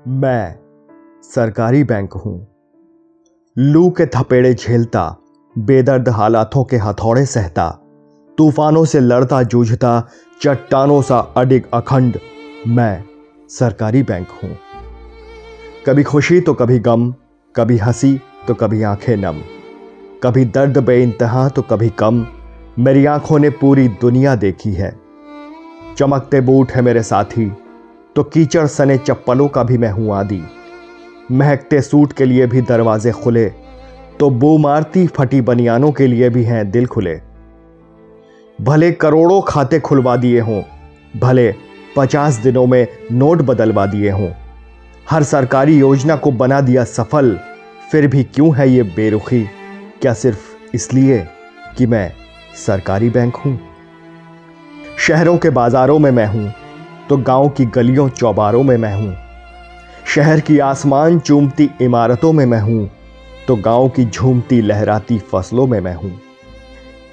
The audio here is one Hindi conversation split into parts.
मैं सरकारी बैंक हूँ। लू के थपेड़े झेलता, बेदर्द हालातों के हथौड़े सहता, तूफानों से लड़ता जूझता, चट्टानों सा अडिग अखंड मैं सरकारी बैंक हूँ। कभी खुशी तो कभी गम, कभी हँसी तो कभी आँखें नम, कभी दर्द बे इंतहा तो कभी कम, मेरी आँखों ने पूरी दुनिया देखी है। चमकते बूट है मेरे साथी तो कीचड़ सने चप्पलों का भी मैं हूँ आदि। महकते सूट के लिए भी दरवाजे खुले तो बो मारती फटी बनियानों के लिए भी हैं दिल खुले। भले करोड़ों खाते खुलवा दिए हों, भले पचास दिनों में नोट बदलवा दिए हों, हर सरकारी योजना को बना दिया सफल, फिर भी क्यों है ये बेरुखी? क्या सिर्फ़ इसलिए कि मैं सरकारी बैंक हूँ? शहरों के बाजारों में मैं हूँ तो गाँव की गलियों चौबारों में मैं हूँ। शहर की आसमान चूमती इमारतों में मैं हूँ। तो गाँव की झूमती लहराती फ़सलों में मैं हूँ।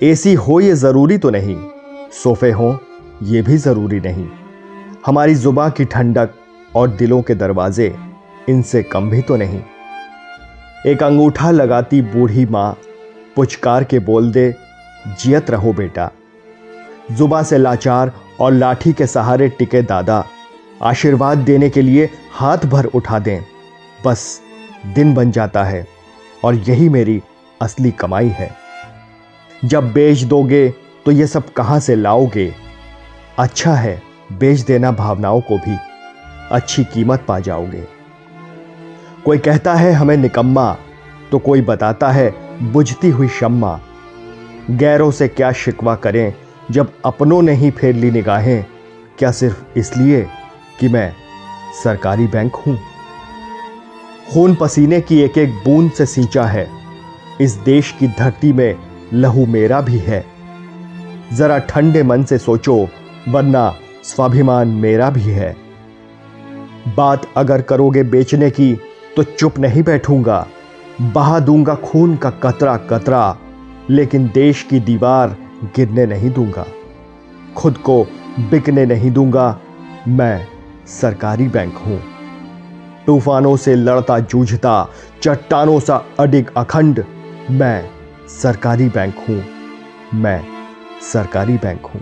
एसी हो ये ज़रूरी तो नहीं, सोफे हो ये भी ज़रूरी नहीं। हमारी जुबा की ठंडक और दिलों के दरवाजे इनसे कम भी तो नहीं। एक अंगूठा लगाती बूढ़ी माँ, पुचकार के बोल दे जियत रहो बेटा। जुबा से लाचार और लाठी के सहारे टिके दादा। आशीर्वाद देने के लिए हाथ भर उठा दें। बस, दिन बन जाता है और यही मेरी असली कमाई है। जब बेच दोगे तो ये सब कहाँ से लाओगे? अच्छा है बेच देना भावनाओं को भी। अच्छी कीमत पा जाओगे। कोई कहता है हमें निकम्मा तो कोई बताता है बुझती हुई शम्मा। गैरों से क्या शिकवा करें जब अपनों ने ही फेर ली निगाहें, क्या सिर्फ़ इसलिए कि मैं सरकारी बैंक हूँ? खून पसीने की एक एक बूंद से सींचा है। इस देश की धरती में लहू मेरा भी है। जरा ठंडे मन से सोचो, वरना स्वाभिमान मेरा भी है। बात अगर करोगे बेचने की तो चुप नहीं बैठूँगा। बहा दूँगा खून का कतरा कतरा लेकिन देश की दीवार गिरने नहीं दूँगा। खुद को बिकने नहीं दूँगा। मैं सरकारी बैंक हूँ। तूफानों से लड़ता जूझता, चट्टानों सा अडिग अखंड, मैं सरकारी बैंक हूँ। मैं सरकारी बैंक हूँ।